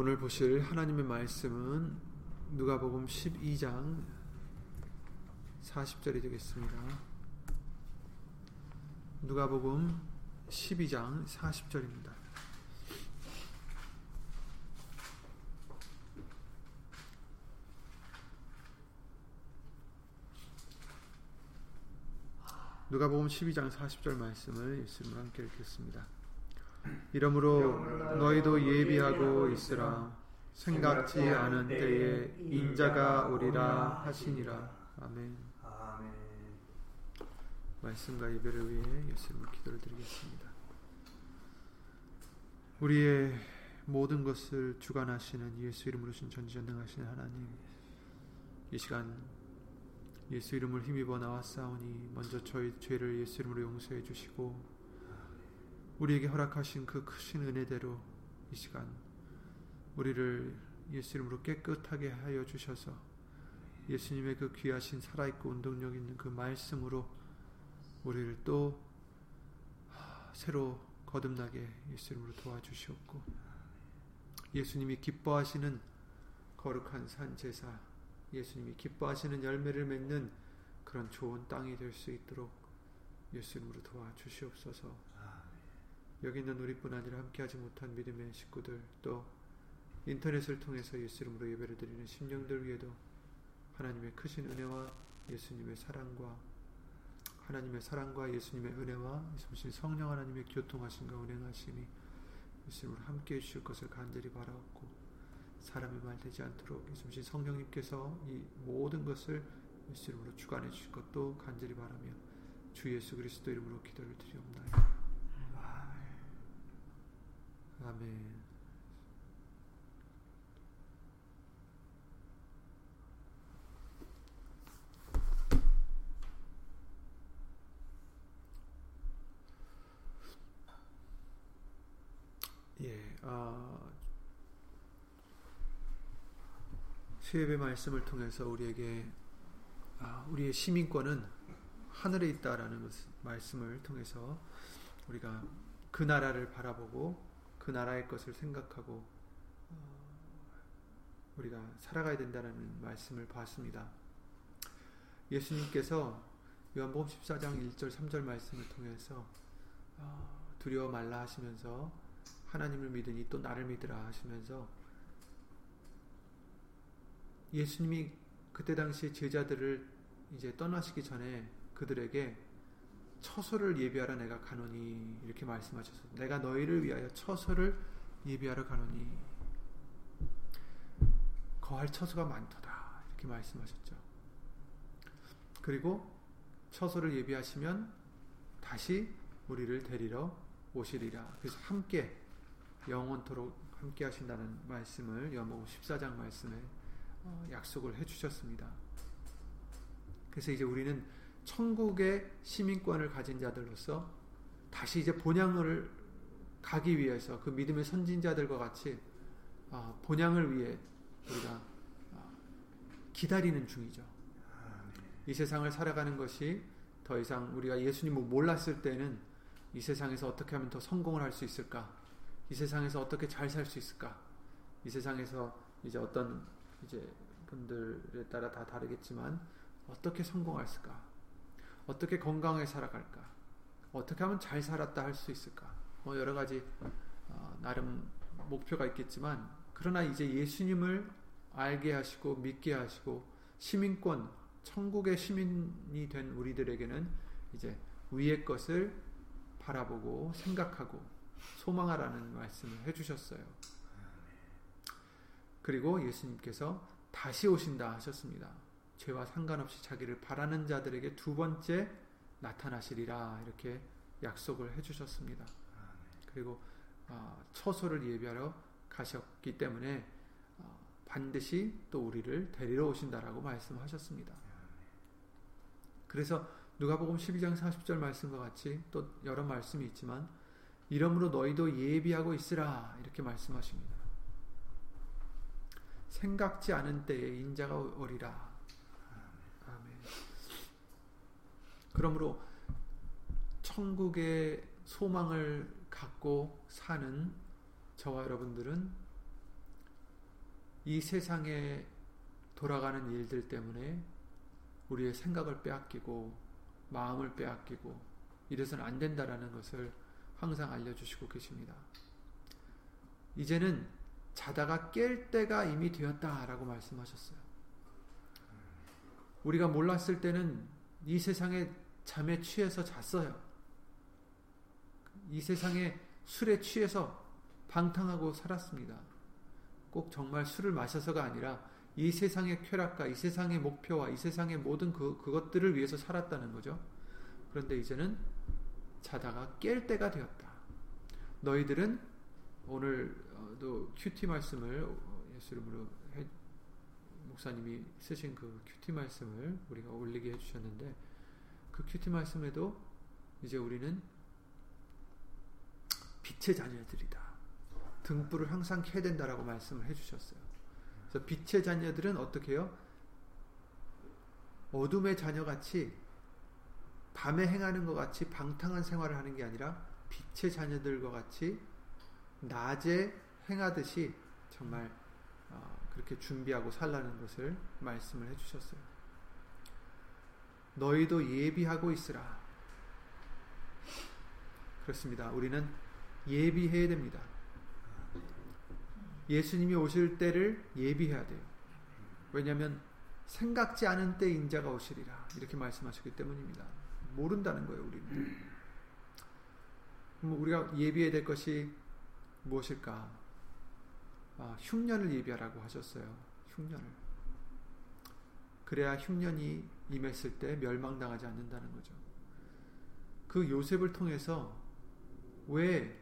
오늘 보실 하나님의 말씀은 누가복음 12장 40절이 되겠습니다. 누가복음 12장 40절입니다. 누가복음 12장 40절 말씀을 예수님과 함께 읽겠습니다. 이러므로 너희도 예비하고 있으라 생각지 않은 때에 인자가 오리라 하시니라. 아멘. 말씀과 예배를 위해 예수님을 기도를 드리겠습니다. 우리의 모든 것을 주관하시는 예수 이름으로 신 전지전능하신 하나님 이 시간 예수 이름을 힘입어 나왔사오니 먼저 저희 죄를 예수 이름으로 용서해 주시고 우리에게 허락하신 그 크신 은혜대로 이 시간 우리를 예수 이름으로 깨끗하게 하여 주셔서 예수님의 그 귀하신 살아있고 운동력 있는 그 말씀으로 우리를 또 새로 거듭나게 예수 이름으로 도와주시옵고 예수님이 기뻐하시는 거룩한 산 제사 예수님이 기뻐하시는 열매를 맺는 그런 좋은 땅이 될 수 있도록 예수 이름으로 도와주시옵소서 여기 있는 우리뿐 아니라 함께하지 못한 믿음의 식구들 또 인터넷을 통해서 예수 이름으로 예배를 드리는 심령들 위에도 하나님의 크신 은혜와 예수님의 사랑과 하나님의 사랑과 예수님의 은혜와 예수님 성령 하나님의 교통하심과 운행하심이 예수님으로 함께 해 주실 것을 간절히 바라옵고 사람의 말 되지 않도록 예수님 성령님께서 이 모든 것을 예수님으로 주관해 주실 것도 간절히 바라며 주 예수 그리스도 이름으로 기도를 드리옵나이다. 아멘. 예, 아, 수협의 말씀을 통해서 우리에게 아, 우리의 시민권은 하늘에 있다라는 말씀을 통해서 우리가 그 나라를 바라보고 그 나라의 것을 생각하고 어, 우리가 살아가야 된다는 말씀을 봤습니다. 예수님께서 요한복음 14장 1절 3절 말씀을 통해서 어, 두려워 말라 하시면서 하나님을 믿으니 또 나를 믿으라 하시면서 예수님이 그때 당시 제자들을 이제 떠나시기 전에 그들에게 처소를 예비하라 내가 가노니 이렇게 말씀하셔서 내가 너희를 위하여 처소를 예비하러 가노니 거할 처소가 많도다 이렇게 말씀하셨죠. 그리고 처소를 예비하시면 다시 우리를 데리러 오시리라. 그래서 함께 영원토록 함께 하신다는 말씀을 연복음 14장 말씀에 어, 약속을 해 주셨습니다. 그래서 이제 우리는 천국의 시민권을 가진 자들로서 다시 이제 본향을 가기 위해서 그 믿음의 선진자들과 같이 어, 본향을 위해 우리가 어, 기다리는 중이죠. 이 세상을 살아가는 것이 더 이상 우리가 예수님을 몰랐을 때는 이 세상에서 어떻게 하면 더 성공을 할 수 있을까? 이 세상에서 어떻게 잘 살 수 있을까? 이 세상에서 이제 어떤 이제 분들에 따라 다 다르겠지만 어떻게 성공할 수가? 어떻게 건강하게 살아갈까? 어떻게 하면 잘 살았다 할 수 있을까? 뭐 여러 가지 어, 나름 목표가 있겠지만 그러나 이제 예수님을 알게 하시고 믿게 하시고 시민권 천국의 시민이 된 우리들에게는 이제 위의 것을 바라보고 생각하고 소망하라는 말씀을 해주셨어요. 그리고 예수님께서 다시 오신다 하셨습니다. 죄와 상관없이 자기를 바라는 자들에게 두 번째 나타나시리라 이렇게 약속을 해주셨습니다. 그리고 어, 처소를 예비하러 가셨기 때문에 어, 반드시 또 우리를 데리러 오신다라고 말씀하셨습니다. 그래서 누가복음 12장 40절 말씀과 같이 또 여러 말씀이 있지만 이러므로 너희도 예비하고 있으라 이렇게 말씀하십니다. 생각지 않은 때에 인자가 오리라 그러므로 천국의 소망을 갖고 사는 저와 여러분들은 이 세상에 돌아가는 일들 때문에 우리의 생각을 빼앗기고 마음을 빼앗기고 이래서는 안 된다라는 것을 항상 알려주시고 계십니다. 이제는 자다가 깰 때가 이미 되었다라고 말씀하셨어요. 우리가 몰랐을 때는 이 세상에 잠에 취해서 잤어요. 이 세상에 술에 취해서 방탕하고 살았습니다. 꼭 정말 술을 마셔서가 아니라 이 세상의 쾌락과 이 세상의 목표와 이 세상의 모든 그, 그것들을 위해서 살았다는 거죠. 그런데 이제는 자다가 깰 때가 되었다. 너희들은 오늘도 큐티 말씀을 예수 이름으로 목사님이 쓰신 그 큐티 말씀을 우리가 올리게 해주셨는데 그 큐티 말씀에도 이제 우리는 빛의 자녀들이다. 등불을 항상 켜야 된다라고 말씀을 해주셨어요. 그래서 빛의 자녀들은 어떻게 해요? 어둠의 자녀같이 밤에 행하는 것 같이 방탕한 생활을 하는 게 아니라 빛의 자녀들과 같이 낮에 행하듯이 정말 어, 그렇게 준비하고 살라는 것을 말씀을 해주셨어요. 너희도 예비하고 있으라. 그렇습니다. 우리는 예비해야 됩니다. 예수님이 오실 때를 예비해야 돼요. 왜냐하면 생각지 않은 때 인자가 오시리라 이렇게 말씀하셨기 때문입니다. 모른다는 거예요, 우리는. 우리가 예비해야 될 것이 무엇일까? 아, 흉년을 예비하라고 하셨어요. 흉년을. 그래야 흉년이 임했을 때 멸망당하지 않는다는 거죠. 그 요셉을 통해서 왜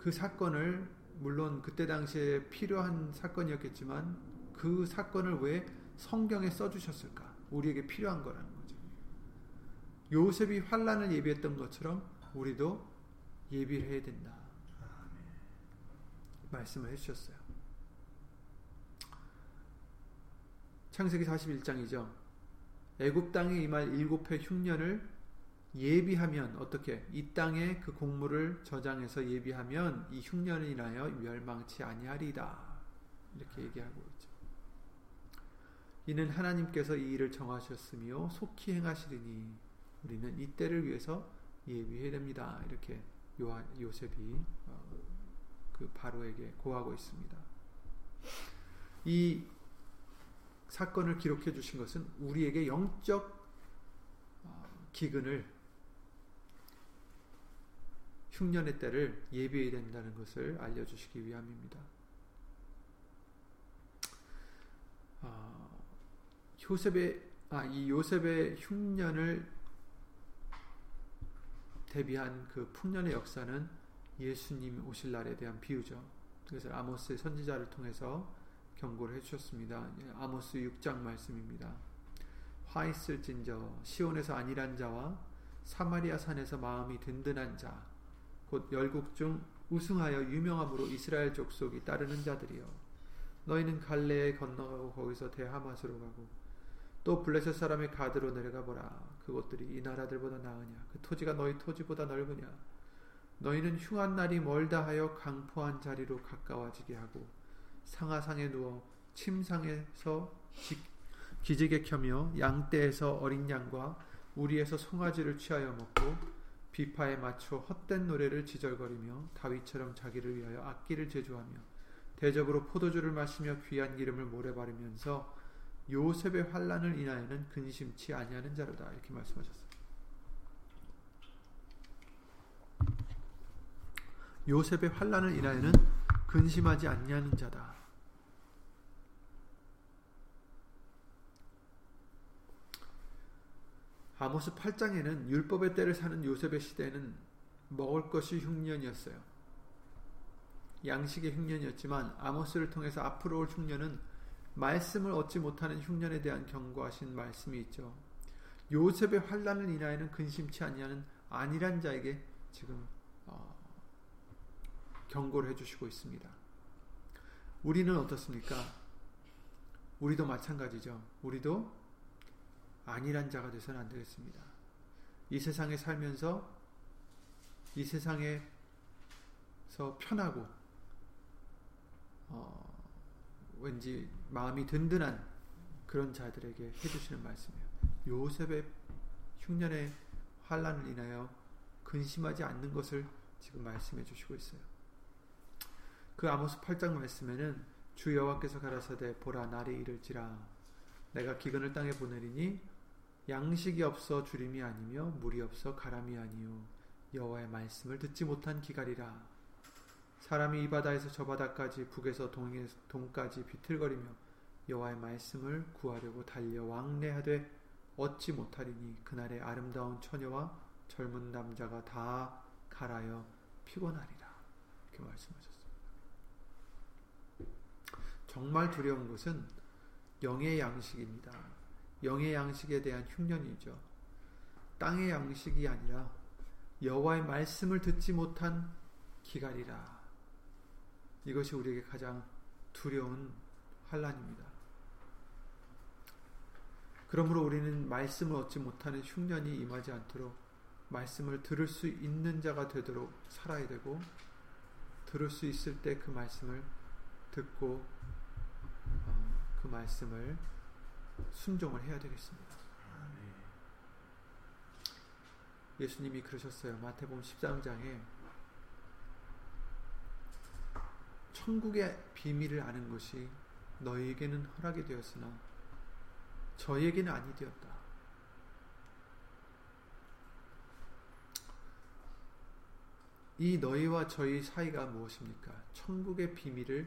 그 사건을 물론 그때 당시에 필요한 사건이었겠지만 그 사건을 왜 성경에 써주셨을까? 우리에게 필요한 거라는 거죠. 요셉이 환란을 예비했던 것처럼 우리도 예비해야 된다. 말씀을 해주셨어요. 창세기 41장이죠. 애굽 땅에 임할 일곱 해 흉년을 예비하면 어떻게 이 땅에 그 곡물을 저장해서 예비하면 이 흉년을 인하여 멸망치 아니하리다 이렇게 얘기하고 있죠. 이는 하나님께서 이 일을 정하셨으며 속히 행하시리니 우리는 이 때를 위해서 예비해야 됩니다. 이렇게 요 요셉이 어, 그 바로에게 고하고 있습니다. 이 사건을 기록해 주신 것은 우리에게 영적 어, 기근을 흉년의 때를 예비해야 된다는 것을 알려주시기 위함입니다. 아, 요셉의 아, 이 요셉의 흉년을 대비한 그 풍년의 역사는 예수님 오실 날에 대한 비유죠. 그래서 아모스의 선지자를 통해서 경고를 해주셨습니다. 예, 아모스 6장 말씀입니다. 화 있을진저 시온에서 안일한 자와 사마리아 산에서 마음이 든든한 자, 곧 열국 중 우승하여 유명함으로 이스라엘 족속이 따르는 자들이여 너희는 갈레에 건너가고 거기서 대하마스로 가고 또 블레셋 사람의 가드로 내려가 보라 그곳들이 이 나라들보다 나으냐 그 토지가 너희 토지보다 넓으냐 너희는 흉한 날이 멀다 하여 강포한 자리로 가까워지게 하고 상하상에 누워 침상에서 기지개 켜며 양떼에서 어린 양과 우리에서 송아지를 취하여 먹고 비파에 맞춰 헛된 노래를 지절거리며 다윗처럼 자기를 위하여 악기를 제조하며 대접으로 포도주를 마시며 귀한 기름을 모래 바르면서 요셉의 환란을 인하여는 근심치 아니하는 자로다 이렇게 말씀하셨어요. 요셉의 환란을 인하여는 근심하지 아니하는 자다. 아모스 8장에는 율법의 때를 사는 요셉의 시대에는 먹을 것이 흉년이었어요. 양식의 흉년이었지만 아모스를 통해서 앞으로 올 흉년은 말씀을 얻지 못하는 흉년에 대한 경고하신 말씀이 있죠. 요셉의 환란을 인하여는 근심치 아니하는 안일한 자에게 지금 어, 경고를 해주시고 있습니다. 우리는 어떻습니까? 우리도 마찬가지죠. 우리도 안일한 자가 되서는 안 되겠습니다. 이 세상에 살면서 이 세상에서 편하고 어, 왠지 마음이 든든한 그런 자들에게 해주시는 말씀이에요. 요셉의 흉년의 환란을 인하여 근심하지 않는 것을 지금 말씀해 주시고 있어요. 그 아모스 8장 말씀에는 주 여호와께서 가라사대 보라 날이 이를지라 내가 기근을 땅에 보내리니 양식이 없어 주림이 아니며 물이 없어 가람이 아니요 여호와의 말씀을 듣지 못한 기갈이라 사람이 이 바다에서 저 바다까지 북에서 동에, 동까지 비틀거리며 여호와의 말씀을 구하려고 달려 왕래하되 얻지 못하리니 그날의 아름다운 처녀와 젊은 남자가 다 갈아여 피곤하리라 이렇게 말씀하셨습니다. 정말 두려운 것은 영의 양식입니다. 영의 양식에 대한 흉년이죠. 땅의 양식이 아니라 여호와의 말씀을 듣지 못한 기갈이라. 이것이 우리에게 가장 두려운 환란입니다. 그러므로 우리는 말씀을 얻지 못하는 흉년이 임하지 않도록 말씀을 들을 수 있는 자가 되도록 살아야 되고 들을 수 있을 때 그 말씀을 듣고 어, 그 말씀을 순종을 해야 되겠습니다. 예수님이 그러셨어요. 마태복음 13장에 천국의 비밀을 아는 것이 너희에게는 허락이 되었으나 저희에게는 아니 되었다. 이 너희와 저희 사이가 무엇입니까? 천국의 비밀을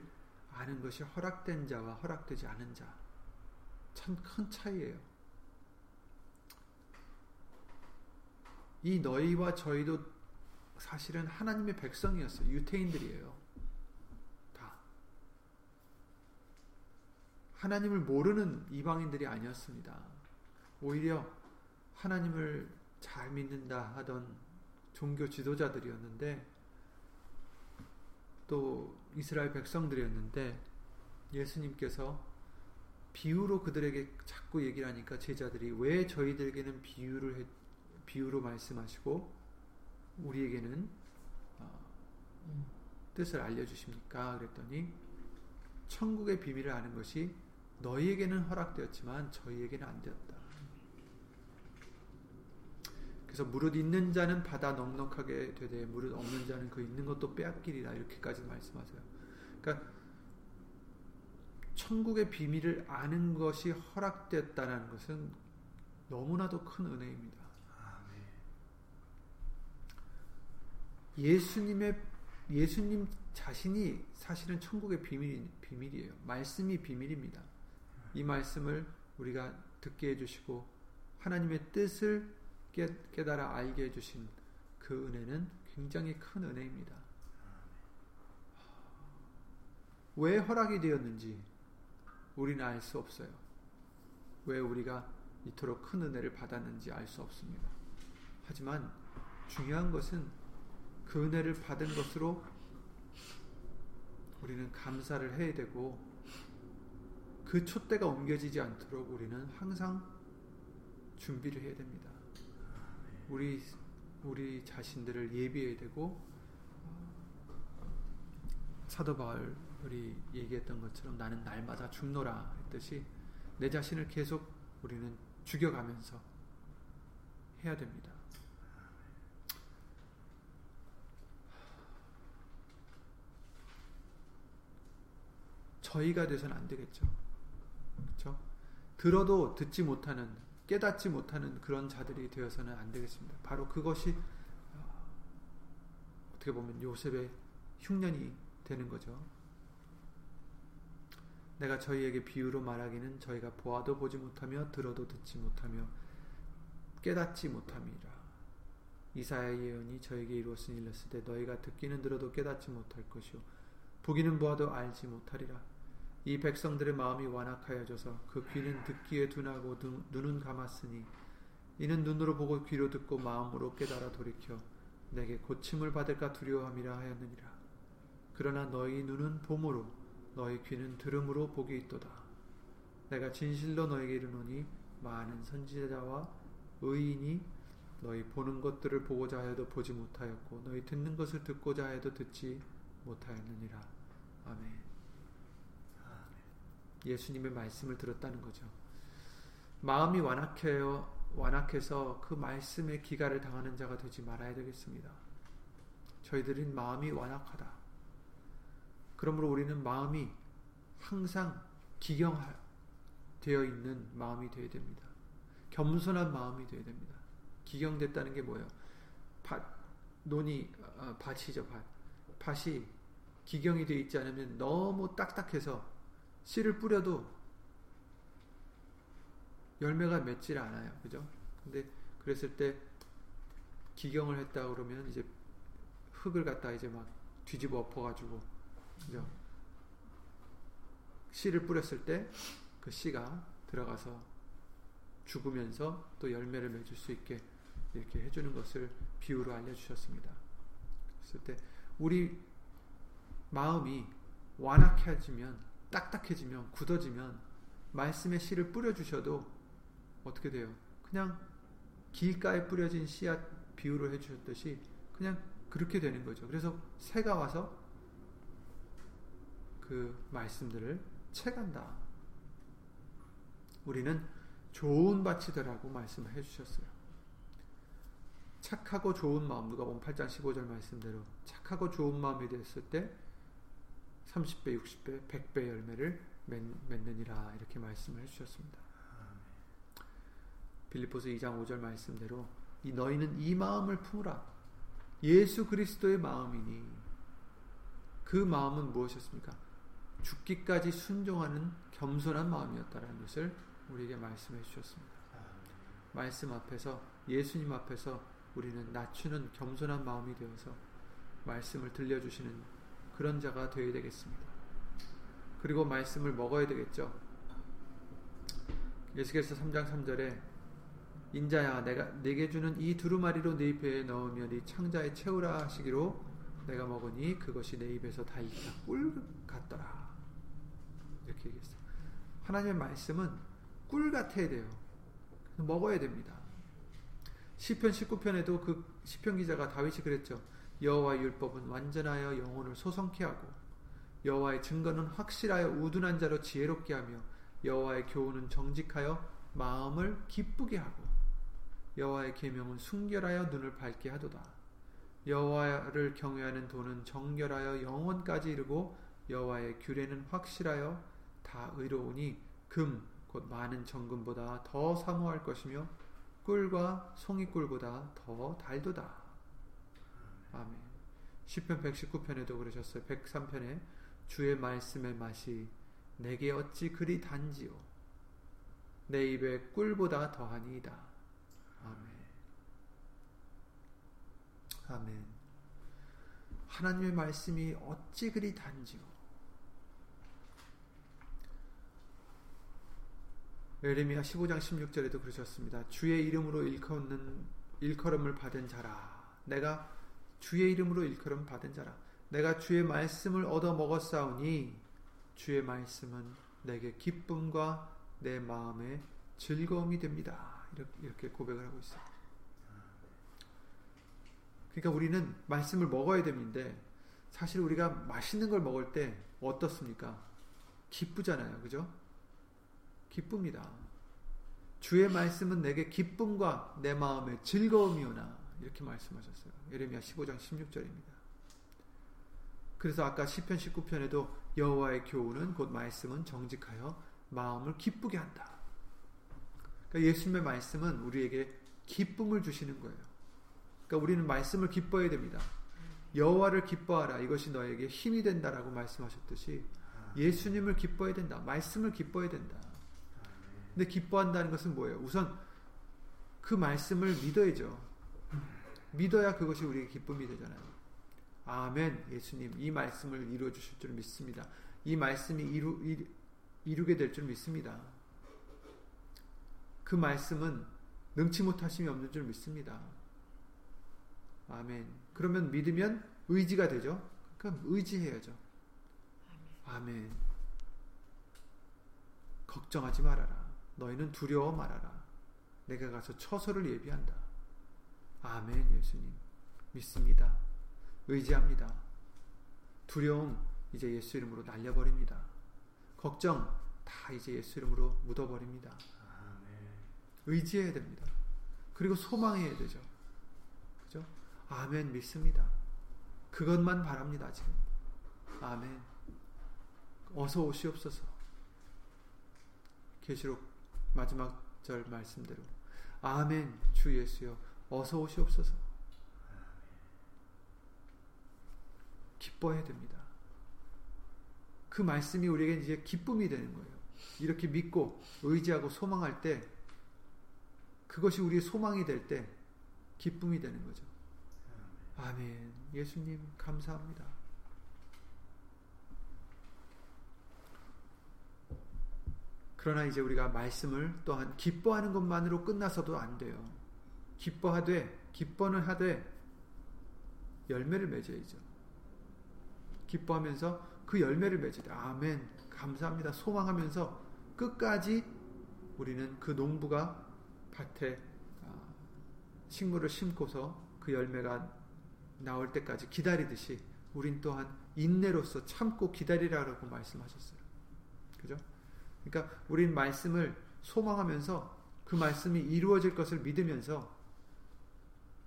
아는 것이 허락된 자와 허락되지 않은 자. 참 큰 차이예요. 이 너희와 저희도 사실은 하나님의 백성이었어요. 유태인들이에요. 하나님을 모르는 이방인들이 아니었습니다. 오히려 하나님을 잘 믿는다 하던 종교 지도자들이었는데 또 이스라엘 백성들이었는데 예수님께서 비유로 그들에게 자꾸 얘기를 하니까 제자들이 왜 저희들에게는 비유를 해, 비유로 말씀하시고 우리에게는 어, 뜻을 알려주십니까? 그랬더니 천국의 비밀을 아는 것이 너희에게는 허락되었지만 저희에게는 안 되었다. 그래서 무릇 있는 자는 받아 넉넉하게 되되 무릇 없는 자는 그 있는 것도 빼앗기리라 이렇게까지 말씀하세요. 그러니까 천국의 비밀을 아는 것이 허락됐다는 것은 너무나도 큰 은혜입니다. 예수님의 예수님 자신이 사실은 천국의 비밀, 비밀이에요. 말씀이 비밀입니다. 이 말씀을 우리가 듣게 해주시고 하나님의 뜻을 깨달아 알게 해주신 그 은혜는 굉장히 큰 은혜입니다. 왜 허락이 되었는지 우리는 알 수 없어요. 왜 우리가 이토록 큰 은혜를 받았는지 알 수 없습니다. 하지만 중요한 것은 그 은혜를 받은 것으로 우리는 감사를 해야 되고 그 촛대가 옮겨지지 않도록 우리는 항상 준비를 해야 됩니다. 우리 우리 자신들을 예비해야 되고 사도 바울 이 얘기했던 것처럼 나는 날마다 죽노라 했듯이 내 자신을 계속 우리는 죽여가면서 해야 됩니다. 저희가 돼서는 안 되겠죠. 그렇죠? 들어도 듣지 못하는 깨닫지 못하는 그런 자들이 되어서는 안 되겠습니다. 바로 그것이 어, 어떻게 보면 요셉의 흉년이 되는 거죠. 내가 저희에게 비유로 말하기는 저희가 보아도 보지 못하며 들어도 듣지 못하며 깨닫지 못함이라. 이사야 예언이 저에게 이루었으니 일렀을 너희가 듣기는 들어도 깨닫지 못할 것이요 보기는 보아도 알지 못하리라. 이 백성들의 마음이 완악하여져서 그 귀는 듣기에 둔하고 눈은 감았으니 이는 눈으로 보고 귀로 듣고 마음으로 깨달아 돌이켜 내게 고침을 받을까 두려워함이라 하였느니라. 그러나 너희 눈은 봄으로 너희 귀는 들음으로 복이 있도다. 내가 진실로 너에게 이르노니 많은 선지자와 의인이 너희 보는 것들을 보고자 하여도 보지 못하였고 너희 듣는 것을 듣고자 하여도 듣지 못하였느니라. 아멘. 예수님의 말씀을 들었다는 거죠. 마음이 완악해요. 완악해서 그 말씀의 기가를 당하는 자가 되지 말아야 되겠습니다. 저희들은 마음이 완악하다. 그러므로 우리는 마음이 항상 기경되어 있는 마음이 되어야 됩니다. 겸손한 마음이 되어야 됩니다. 기경됐다는 게 뭐예요? 밭, 논이, 어, 밭이죠, 밭. 밭이 기경이 되어 있지 않으면 너무 딱딱해서 씨를 뿌려도 열매가 맺질 않아요. 그죠? 근데 그랬을 때 기경을 했다 그러면 이제 흙을 갖다 이제 막 뒤집어 엎어가지고 그죠? 씨를 뿌렸을 때 그 씨가 들어가서 죽으면서 또 열매를 맺을 수 있게 이렇게 해주는 것을 비유로 알려주셨습니다. 그랬을 때 우리 마음이 완악해지면 딱딱해지면 굳어지면 말씀의 씨를 뿌려주셔도 어떻게 돼요? 그냥 길가에 뿌려진 씨앗 비유로 해주셨듯이 그냥 그렇게 되는 거죠. 그래서 새가 와서 그 말씀들을 채간다. 우리는 좋은 밭이더라고 말씀을 해주셨어요. 착하고 좋은 마음 누가 보면 8장 15절 말씀대로 착하고 좋은 마음이 됐을 때 30배, 60배, 100배 열매를 맺느니라 이렇게 말씀을 해주셨습니다. 빌리포스 2장 5절 말씀대로 이 너희는 이 마음을 품으라 예수 그리스도의 마음이니 그 마음은 무엇이었습니까? 죽기까지 순종하는 겸손한 마음이었다라는 것을 우리에게 말씀해 주셨습니다. 말씀 앞에서 예수님 앞에서 우리는 낮추는 겸손한 마음이 되어서 말씀을 들려주시는 그런 자가 되어야 되겠습니다. 그리고 말씀을 먹어야 되겠죠. 예수께서 3장 3절에 인자야 내가 내게 주는 이 두루마리로 네 입에 넣으면 이 창자에 채우라 하시기로 내가 먹으니 그것이 내 입에서 다 익다 꿀 같더라 이렇게 얘기했어요. 하나님의 말씀은 꿀 같아야 돼요. 먹어야 됩니다. 시편 19편에도 그 시편 기자가 다윗이 그랬죠. 여호와의 율법은 완전하여 영혼을 소성케 하고 여호와의 증거는 확실하여 우둔한 자로 지혜롭게 하며 여호와의 교훈은 정직하여 마음을 기쁘게 하고 여호와의 계명은 순결하여 눈을 밝게 하도다. 여호와를 경외하는 도는 정결하여 영원까지 이르고 여호와의 규례는 확실하여 다 의로우니 금 곧 많은 정금보다 더 사모할 것이며 꿀과 송이꿀보다 더 달도다. 아멘. 시편 119편에도 그러셨어요. 103편에 주의 말씀의 맛이 내게 어찌 그리 단지요 내 입에 꿀보다 더하니이다. 아멘. 아멘. 하나님의 말씀이 어찌 그리 단지요 에레미야 15장 16절에도 그러셨습니다. 주의 이름으로 일컫는 일컬음을 받은 자라. 내가 주의 이름으로 일컬음 받은 자라. 내가 주의 말씀을 얻어 먹었사오니 주의 말씀은 내게 기쁨과 내 마음의 즐거움이 됩니다. 이렇게 고백을 하고 있어요. 그러니까 우리는 말씀을 먹어야 되는데 사실 우리가 맛있는 걸 먹을 때 어떻습니까? 기쁘잖아요. 그죠? 기쁩니다. 주의 말씀은 내게 기쁨과 내 마음의 즐거움이오나 이렇게 말씀하셨어요. 예레미야 15장 16절입니다. 그래서 아까 시편 19편에도 여호와의 교훈은 곧 말씀은 정직하여 마음을 기쁘게 한다. 그러니까 예수님의 말씀은 우리에게 기쁨을 주시는 거예요. 그러니까 우리는 말씀을 기뻐해야 됩니다. 여호와를 기뻐하라 이것이 너에게 힘이 된다라고 말씀하셨듯이 예수님을 기뻐해야 된다. 말씀을 기뻐해야 된다. 근데 기뻐한다는 것은 뭐예요? 우선 그 말씀을 믿어야죠. 믿어야 그것이 우리의 기쁨이 되잖아요. 아멘. 예수님, 이 말씀을 이루어 주실 줄 믿습니다. 이 말씀이 이루, 이루게 될 줄 믿습니다. 그 말씀은 능치 못하심이 없는 줄 믿습니다. 아멘. 그러면 믿으면 의지가 되죠. 그럼 의지해야죠. 아멘. 걱정하지 말아라. 너희는 두려워 말아라. 내가 가서 처소를 예비한다. 아멘, 예수님. 믿습니다. 의지합니다. 두려움, 이제 예수 이름으로 날려버립니다. 걱정, 다 이제 예수 이름으로 묻어버립니다. 의지해야 됩니다. 그리고 소망해야 되죠. 그죠? 아멘 믿습니다. 그것만 바랍니다, 지금. 아멘. 어서 오시옵소서. 계시록 마지막 절 말씀대로. 아멘, 주 예수여, 어서 오시옵소서. 기뻐해야 됩니다. 그 말씀이 우리에게 이제 기쁨이 되는 거예요. 이렇게 믿고 의지하고 소망할 때 그것이 우리의 소망이 될 때 기쁨이 되는 거죠. 아멘. 예수님 감사합니다. 그러나 이제 우리가 말씀을 또한 기뻐하는 것만으로 끝나서도 안 돼요. 기뻐하되 기뻐는 하되 열매를 맺어야죠. 기뻐하면서 그 열매를 맺어야 아멘. 감사합니다. 소망하면서 끝까지 우리는 그 농부가 밭에 아, 식물을 심고서 그 열매가 나올 때까지 기다리듯이 우린 또한 인내로서 참고 기다리라고 말씀하셨어요. 그죠? 그러니까 우린 말씀을 소망하면서 그 말씀이 이루어질 것을 믿으면서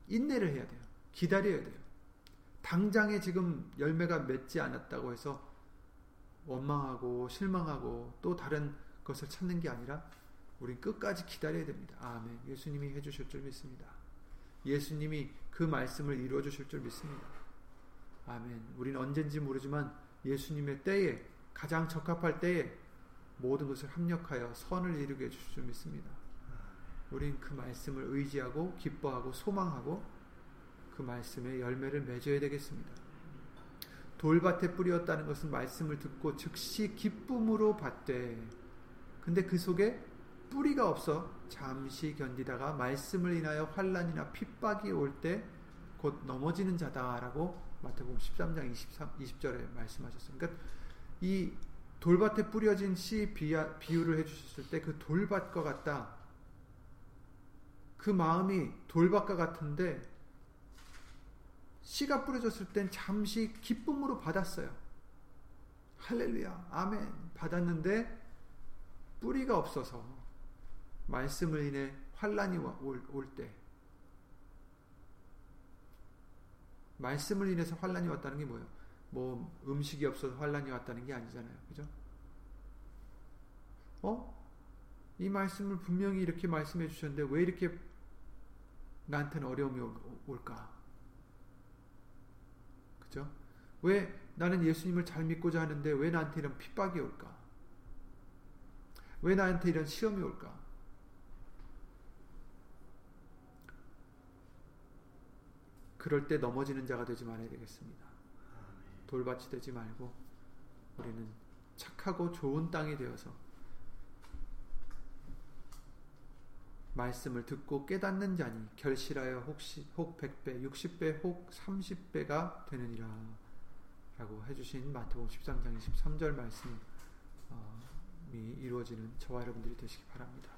인내를 해야 돼요. 기다려야 돼요. 당장에 지금 열매가 맺지 않았다고 해서 원망하고 실망하고 또 다른 것을 찾는 게 아니라 우린 끝까지 기다려야 됩니다. 아멘. 예수님이 해주실 줄 믿습니다. 예수님이 그 말씀을 이루어 주실 줄 믿습니다. 아멘. 우리는 언젠지 모르지만 예수님의 때에 가장 적합할 때에 모든 것을 합력하여 선을 이루게 해주실 줄 믿습니다. 우린 그 말씀을 의지하고 기뻐하고 소망하고 그 말씀의 열매를 맺어야 되겠습니다. 돌밭에 뿌리었다는 것은 말씀을 듣고 즉시 기쁨으로 받되 근데 그 속에 뿌리가 없어 잠시 견디다가 말씀을 인하여 환란이나 핍박이 올 때 곧 넘어지는 자다라고 마태복음 13장 23, 20절에 말씀하셨어요. 그러니까 이 돌밭에 뿌려진 씨 비야, 비유를 해주셨을 때 그 돌밭과 같다. 그 마음이 돌밭과 같은데 씨가 뿌려졌을 땐 잠시 기쁨으로 받았어요. 할렐루야, 아멘. 받았는데 뿌리가 없어서 말씀을 인해 환란이 올 때 말씀을 인해서 환란이 왔다는 게 뭐예요? 뭐 음식이 없어서 환란이 왔다는 게 아니잖아요. 그죠? 어? 이 말씀을 분명히 이렇게 말씀해 주셨는데 왜 이렇게 나한테는 어려움이 올까? 그죠? 왜 나는 예수님을 잘 믿고자 하는데 왜 나한테 이런 핍박이 올까? 왜 나한테 이런 시험이 올까? 그럴 때 넘어지는 자가 되지 말아야 되겠습니다. 돌밭이 되지 말고 우리는 착하고 좋은 땅이 되어서 말씀을 듣고 깨닫는 자니 결실하여 혹시 혹 100배, 60배, 혹 30배가 되느니라 라고 해주신 마태복음 13장 23절 말씀이 이루어지는 저와 여러분들이 되시기 바랍니다.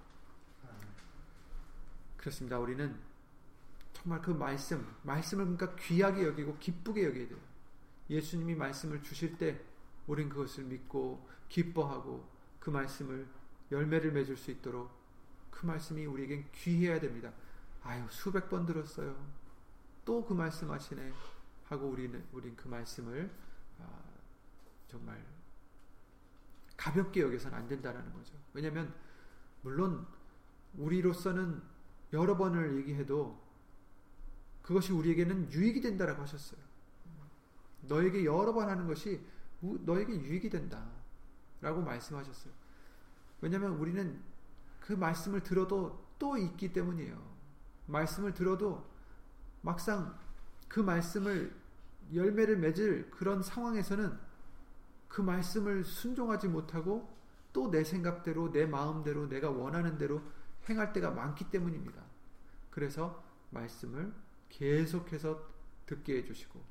그렇습니다. 우리는 정말 그 말씀, 말씀을 그러니까 귀하게 여기고 기쁘게 여겨야 돼요. 예수님이 말씀을 주실 때 우린 그것을 믿고 기뻐하고 그 말씀을 열매를 맺을 수 있도록 그 말씀이 우리에겐 귀해야 됩니다. 아유 수백 번 들었어요. 또 그 말씀 하시네 하고 우리는 우린 그 말씀을 아, 정말 가볍게 여겨서는 안 된다라는 거죠. 왜냐하면 물론 우리로서는 여러 번을 얘기해도 그것이 우리에게는 유익이 된다라고 하셨어요. 너에게 여러 번 하는 것이 너에게 유익이 된다 라고 말씀하셨어요. 왜냐하면 우리는 그 말씀을 들어도 또 있기 때문이에요. 말씀을 들어도 막상 그 말씀을 열매를 맺을 그런 상황에서는 그 말씀을 순종하지 못하고 또 내 생각대로 내 마음대로 내가 원하는 대로 행할 때가 많기 때문입니다. 그래서 말씀을 계속해서 듣게 해주시고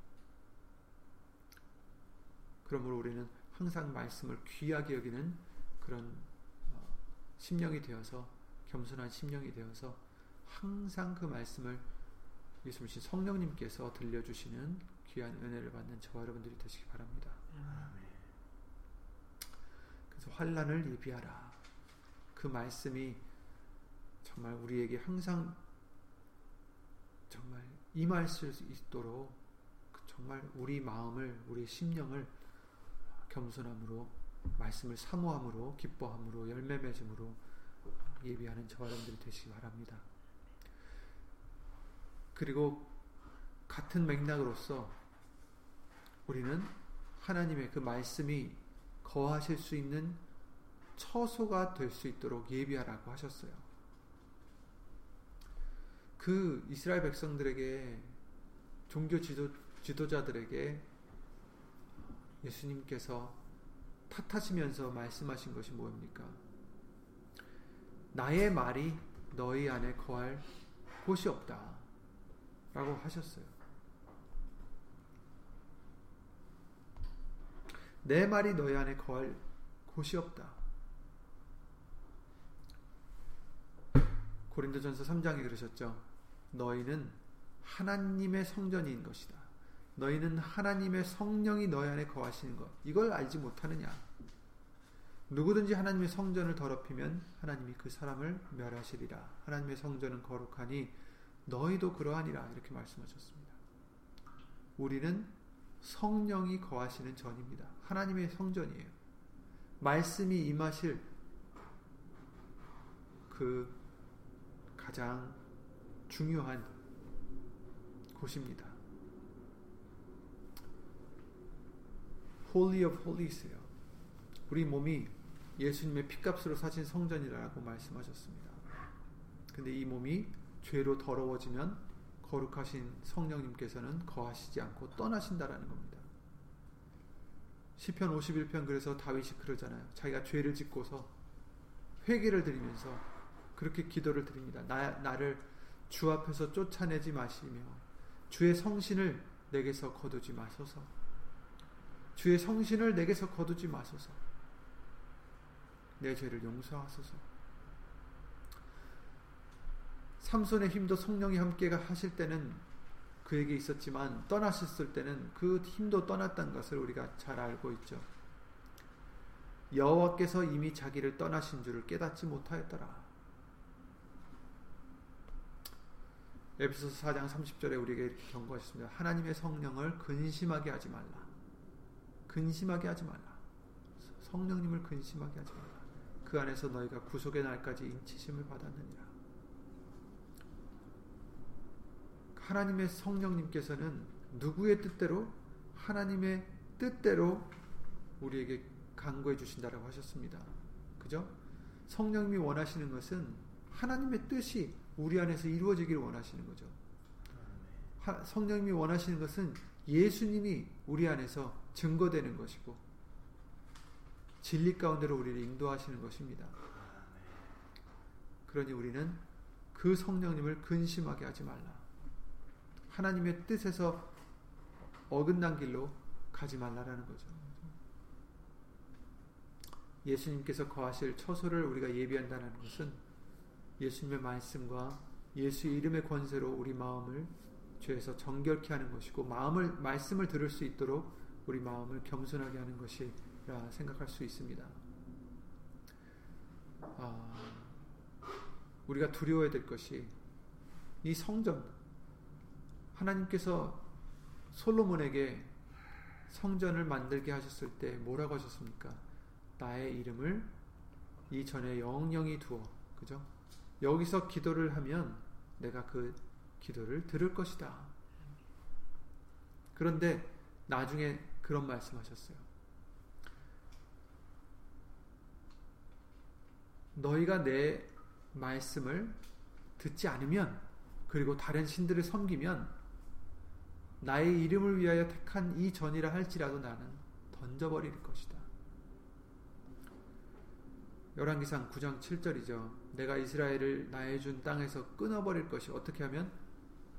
그러므로 우리는 항상 말씀을 귀하게 여기는 그런 어, 심령이 되어서 겸손한 심령이 되어서 항상 그 말씀을 예수님 성령님께서 들려주시는 귀한 은혜를 받는 저와 여러분들이 되시기 바랍니다. 그래서 환란을 예비하라. 그 말씀이 정말 우리에게 항상 정말 임할 수 있도록 그 정말 우리 마음을 우리 심령을 겸손함으로 말씀을 사모함으로 기뻐함으로 열매 맺음으로 예비하는 저와 여러분들이 되시기 바랍니다. 그리고 같은 맥락으로서 우리는 하나님의 그 말씀이 거하실 수 있는 처소가 될 수 있도록 예비하라고 하셨어요. 그 이스라엘 백성들에게 종교 지도, 지도자들에게 예수님께서 탓하시면서 말씀하신 것이 뭡니까? 나의 말이 너희 안에 거할 곳이 없다. 라고 하셨어요. 내 말이 너희 안에 거할 곳이 없다. 고린도전서 3장에 그러셨죠. 너희는 하나님의 성전인 것이다. 너희는 하나님의 성령이 너희 안에 거하시는 것. 이걸 알지 못하느냐? 누구든지 하나님의 성전을 더럽히면 하나님이 그 사람을 멸하시리라. 하나님의 성전은 거룩하니 너희도 그러하니라. 이렇게 말씀하셨습니다. 우리는 성령이 거하시는 전입니다. 하나님의 성전이에요. 말씀이 임하실 그 가장 중요한 곳입니다. Holy of Holies예요. 우리 몸이 예수님의 피값으로 사신 성전이라고 말씀하셨습니다. 근데 이 몸이 죄로 더러워지면 거룩하신 성령님께서는 거하시지 않고 떠나신다라는 겁니다. 시편 51편 그래서 다윗이 그러잖아요. 자기가 죄를 짓고서 회개를 드리면서 그렇게 기도를 드립니다. 나, 나를 주 앞에서 쫓아내지 마시며 주의 성신을 내게서 거두지 마소서. 주의 성신을 내게서 거두지 마소서. 내 죄를 용서하소서. 삼손의 힘도 성령이 함께 하실 때는 그에게 있었지만 떠나셨을 때는 그 힘도 떠났다는 것을 우리가 잘 알고 있죠. 여호와께서 이미 자기를 떠나신 줄을 깨닫지 못하였더라. 에피소서 4장 30절에 우리에게 이렇게 경고하셨습니다. 하나님의 성령을 근심하게 하지 말라. 근심하게 하지 말라. 성령님을 근심하게 하지 말라. 그 안에서 너희가 구속의 날까지 인치심을 받았느니라. 하나님의 성령님께서는 누구의 뜻대로 하나님의 뜻대로 우리에게 강구해 주신다라고 하셨습니다. 그죠? 성령님이 원하시는 것은 하나님의 뜻이 우리 안에서 이루어지기를 원하시는 거죠. 하, 성령님이 원하시는 것은 예수님이 우리 안에서 증거되는 것이고 진리 가운데로 우리를 인도하시는 것입니다. 그러니 우리는 그 성령님을 근심하게 하지 말라. 하나님의 뜻에서 어긋난 길로 가지 말라라는 거죠. 예수님께서 거하실 처소를 우리가 예비한다는 것은 예수님의 말씀과 예수 이름의 권세로 우리 마음을 죄에서 정결케 하는 것이고 마음을 말씀을 들을 수 있도록 우리 마음을 겸손하게 하는 것이라 생각할 수 있습니다. 아, 우리가 두려워야 될 것이 이 성전 하나님께서 솔로몬에게 성전을 만들게 하셨을 때 뭐라고 하셨습니까? 나의 이름을 이 전에 영영이 두어. 그죠? 여기서 기도를 하면 내가 그 기도를 들을 것이다. 그런데 나중에 그런 말씀하셨어요. 너희가 내 말씀을 듣지 않으면 그리고 다른 신들을 섬기면 나의 이름을 위하여 택한 이 전이라 할지라도 나는 던져버릴 것이다. 열왕기상 9장 7절이죠. 내가 이스라엘을 나의 준 땅에서 끊어버릴 것이 어떻게 하면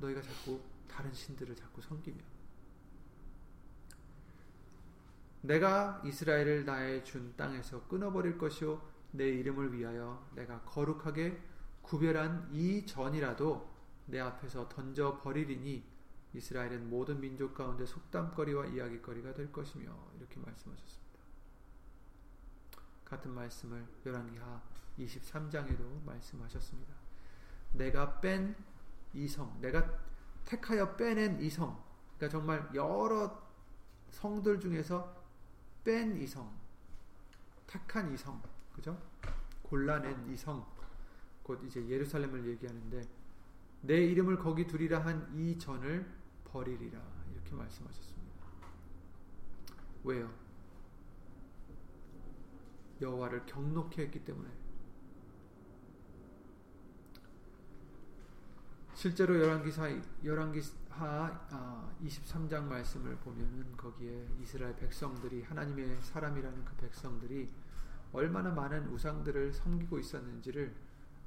너희가 자꾸 다른 신들을 자꾸 섬기며 내가 이스라엘을 나의 준 땅에서 끊어버릴 것이요 내 이름을 위하여 내가 거룩하게 구별한 이 전이라도 내 앞에서 던져 버리리니 이스라엘은 모든 민족 가운데 속담거리와 이야기거리가 될 것이며 이렇게 말씀하셨습니다. 같은 말씀을 열왕기하 23장에도 말씀하셨습니다. 내가 뺀 이성, 내가 택하여 빼낸 이성, 그러니까 정말 여러 성들 중에서 뺀 이성, 택한 이성, 그죠? 골라낸 이성, 곧 이제 예루살렘을 얘기하는데 내 이름을 거기 두리라 한 이 전을 버리리라 이렇게 말씀하셨습니다. 왜요? 여호와를 경록히 했기 때문에 실제로 열왕기사 열왕기하 23장 아, 말씀을 보면은 거기에 이스라엘 백성들이 하나님의 사람이라는 그 백성들이 얼마나 많은 우상들을 섬기고 있었는지를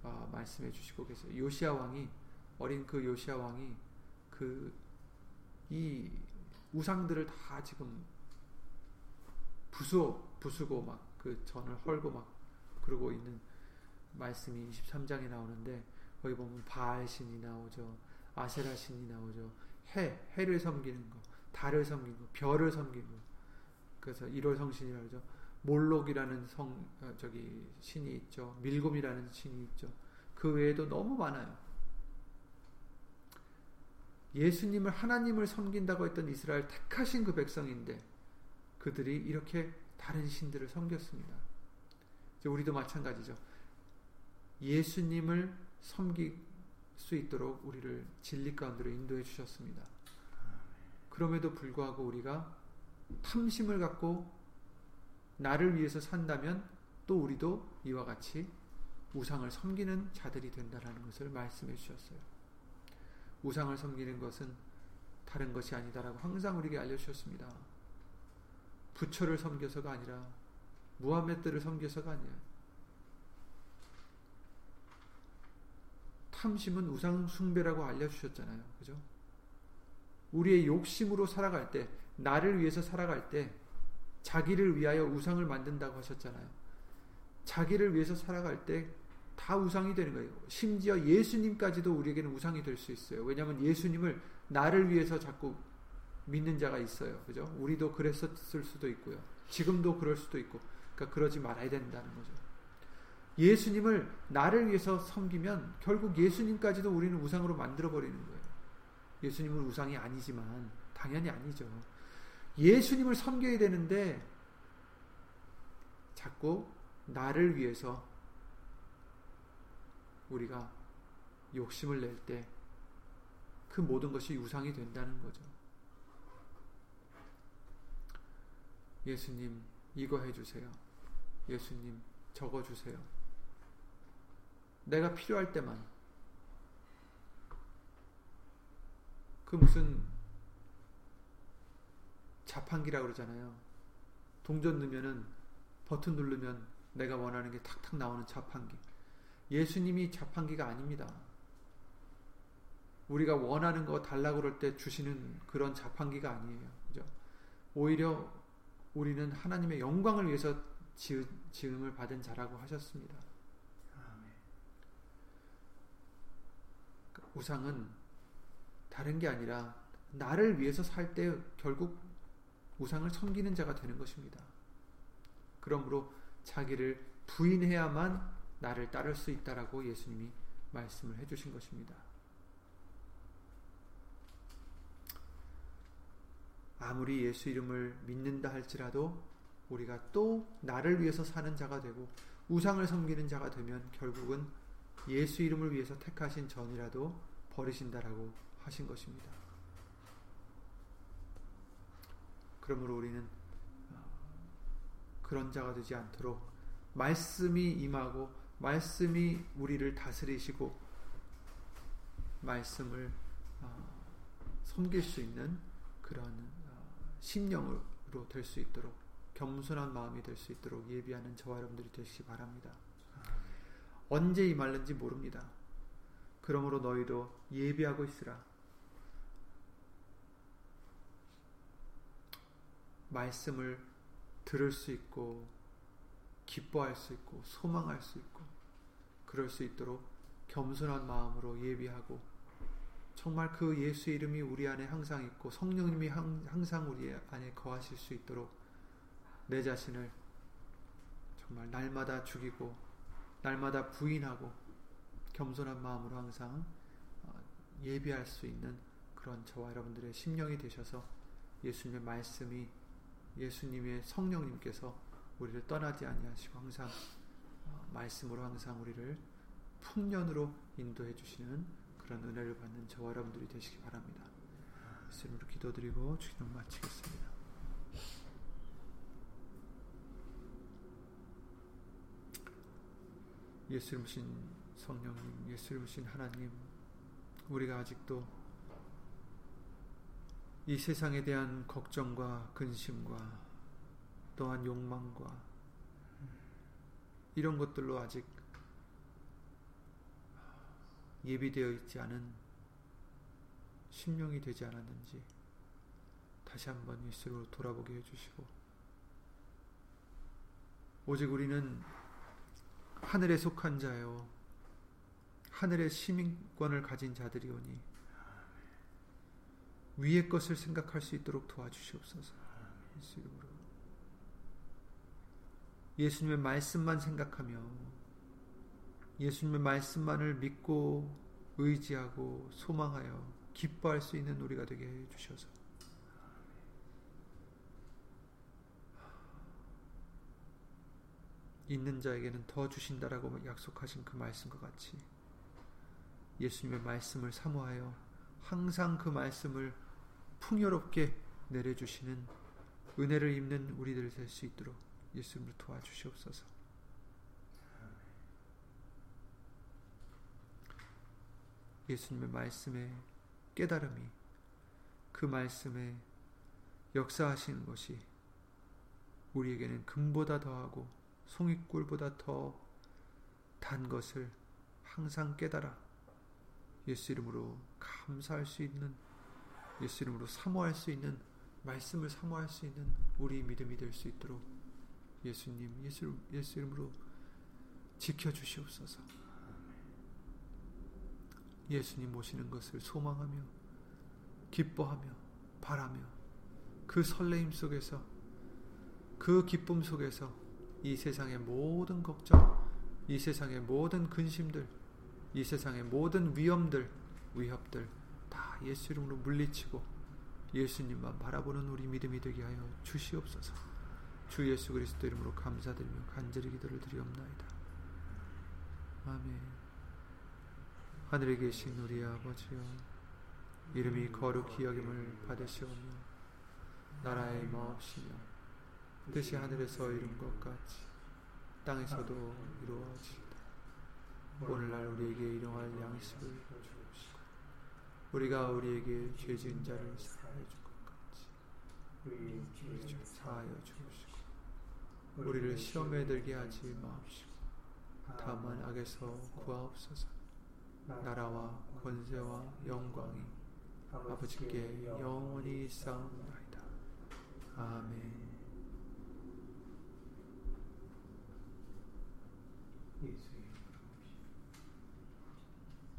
아, 말씀해 주시고 계세요. 요시아 왕이 어린 그 요시아 왕이 그 이 우상들을 다 지금 부수 부수고 막 그 전을 헐고 막 그러고 있는 말씀이 23장에 나오는데 거기 보면 바알 신이 나오죠. 아세라 신이 나오죠. 해, 해를 섬기는 거, 달을 섬기는 거, 별을 섬기는 거. 그래서 1월 성신이라고 하죠. 몰록이라는 성, 어, 저기, 신이 있죠. 밀곰이라는 신이 있죠. 그 외에도 너무 많아요. 예수님을, 하나님을 섬긴다고 했던 이스라엘 택하신 그 백성인데, 그들이 이렇게 다른 신들을 섬겼습니다. 우리도 마찬가지죠. 예수님을 섬길 수 있도록 우리를 진리 가운데로 인도해 주셨습니다. 그럼에도 불구하고 우리가 탐심을 갖고 나를 위해서 산다면 또 우리도 이와 같이 우상을 섬기는 자들이 된다라는 것을 말씀해 주셨어요. 우상을 섬기는 것은 다른 것이 아니다라고 항상 우리에게 알려주셨습니다. 부처를 섬겨서가 아니라 무함메드를 섬겨서가 아니에요. 탐심은 우상 숭배라고 알려주셨잖아요. 그죠? 우리의 욕심으로 살아갈 때, 나를 위해서 살아갈 때, 자기를 위하여 우상을 만든다고 하셨잖아요. 자기를 위해서 살아갈 때, 다 우상이 되는 거예요. 심지어 예수님까지도 우리에게는 우상이 될 수 있어요. 왜냐하면 예수님을 나를 위해서 자꾸 믿는 자가 있어요. 그죠? 우리도 그랬었을 수도 있고요. 지금도 그럴 수도 있고. 그러니까 그러지 말아야 된다는 거죠. 예수님을 나를 위해서 섬기면 결국 예수님까지도 우리는 우상으로 만들어 버리는 거예요. 예수님은 우상이 아니지만 당연히 아니죠. 예수님을 섬겨야 되는데 자꾸 나를 위해서 우리가 욕심을 낼 때 그 모든 것이 우상이 된다는 거죠. 예수님 이거 해주세요. 예수님 적어주세요. 내가 필요할 때만 그 무슨 자판기라 그러잖아요. 동전 넣으면은 버튼 누르면 내가 원하는 게 탁탁 나오는 자판기. 예수님이 자판기가 아닙니다. 우리가 원하는 거 달라고 그럴 때 주시는 그런 자판기가 아니에요. 그죠? 오히려 우리는 하나님의 영광을 위해서 지음을 받은 자라고 하셨습니다. 우상은 다른 게 아니라 나를 위해서 살 때 결국 우상을 섬기는 자가 되는 것입니다. 그러므로 자기를 부인해야만 나를 따를 수 있다라고 예수님이 말씀을 해주신 것입니다. 아무리 예수 이름을 믿는다 할지라도 우리가 또 나를 위해서 사는 자가 되고 우상을 섬기는 자가 되면 결국은 예수 이름을 위해서 택하신 전이라도 버리신다라고 하신 것입니다. 그러므로 우리는 어, 그런 자가 되지 않도록 말씀이 임하고 말씀이 우리를 다스리시고 말씀을 어, 섬길 수 있는 그런 어, 심령으로 될 수 있도록 겸손한 마음이 될 수 있도록 예비하는 저와 여러분들이 되시기 바랍니다. 언제 임할는지 모릅니다. 그러므로 너희도 예비하고 있으라. 말씀을 들을 수 있고, 기뻐할 수 있고, 소망할 수 있고, 그럴 수 있도록 겸손한 마음으로 예비하고, 정말 그 예수 이름이 우리 안에 항상 있고, 성령님이 항상 우리 안에 거하실 수 있도록 내 자신을 정말 날마다 죽이고 날마다 부인하고 겸손한 마음으로 항상 어, 예비할 수 있는 그런 저와 여러분들의 심령이 되셔서 예수님의 말씀이 예수님의 성령님께서 우리를 떠나지 아니하시고 항상 어, 말씀으로 항상 우리를 풍년으로 인도해 주시는 그런 은혜를 받는 저와 여러분들이 되시기 바랍니다. 예수님으로 기도드리고 주기도 마치겠습니다. 예수님신 성령님, 예수님신 하나님, 우리가 아직도 이 세상에 대한 걱정과 근심과 또한 욕망과 이런 것들로 아직 예비되어 있지 않은 심령이 되지 않았는지 다시 한번 예수로 돌아보게 해주시고 오직 우리는 하늘에 속한 자요 하늘의 시민권을 가진 자들이오니 위의 것을 생각할 수 있도록 도와주시옵소서. 예수 이름으로. 예수님의 말씀만 생각하며 예수님의 말씀만을 믿고 의지하고 소망하여 기뻐할 수 있는 우리가 되게 해 주셔서 있는 자에게는 더 주신다라고 약속하신 그 말씀과 같이 예수님의 말씀을 사모하여 항상 그 말씀을 풍요롭게 내려주시는 은혜를 입는 우리들 될 수 있도록 예수님을 도와주시옵소서. 예수님의 말씀의 깨달음이 그 말씀에 역사하시는 것이 우리에게는 금보다 더하고 송이꿀보다 더 단 것을 항상 깨달아 예수 이름으로 감사할 수 있는 예수 이름으로 사모할 수 있는 말씀을 사모할 수 있는 우리 믿음이 될 수 있도록 예수님 예수, 예수 이름으로 지켜 주시옵소서. 예수님 모시는 것을 소망하며 기뻐하며 바라며 그 설레임 속에서 그 기쁨 속에서 이 세상의 모든 걱정, 이 세상의 모든 근심들, 이 세상의 모든 위험들, 위협들 다 예수 이름으로 물리치고 예수님만 바라보는 우리 믿음이 되게 하여 주시옵소서. 주 예수 그리스도 이름으로 감사드리며 간절히 기도를 드리옵나이다. 아멘. 하늘에 계신 우리 아버지여 이름이 거룩히 여김을 받으시오며 나라의 마옵시며 뜻이 하늘에서 이룬 것 같이 땅에서도 이루어지이다. 오늘날 우리에게 일용할 양식을 주옵시고 우리가 우리에게 죄 지은 자를 사하여 준것 같이 우리 죄 사하여 주옵시고 우리를 시험에 들게 하지 마옵시고 다만 악에서 구하옵소서 나라와 권세와 영광이 아버지께 영원히 쌓옵나이다. is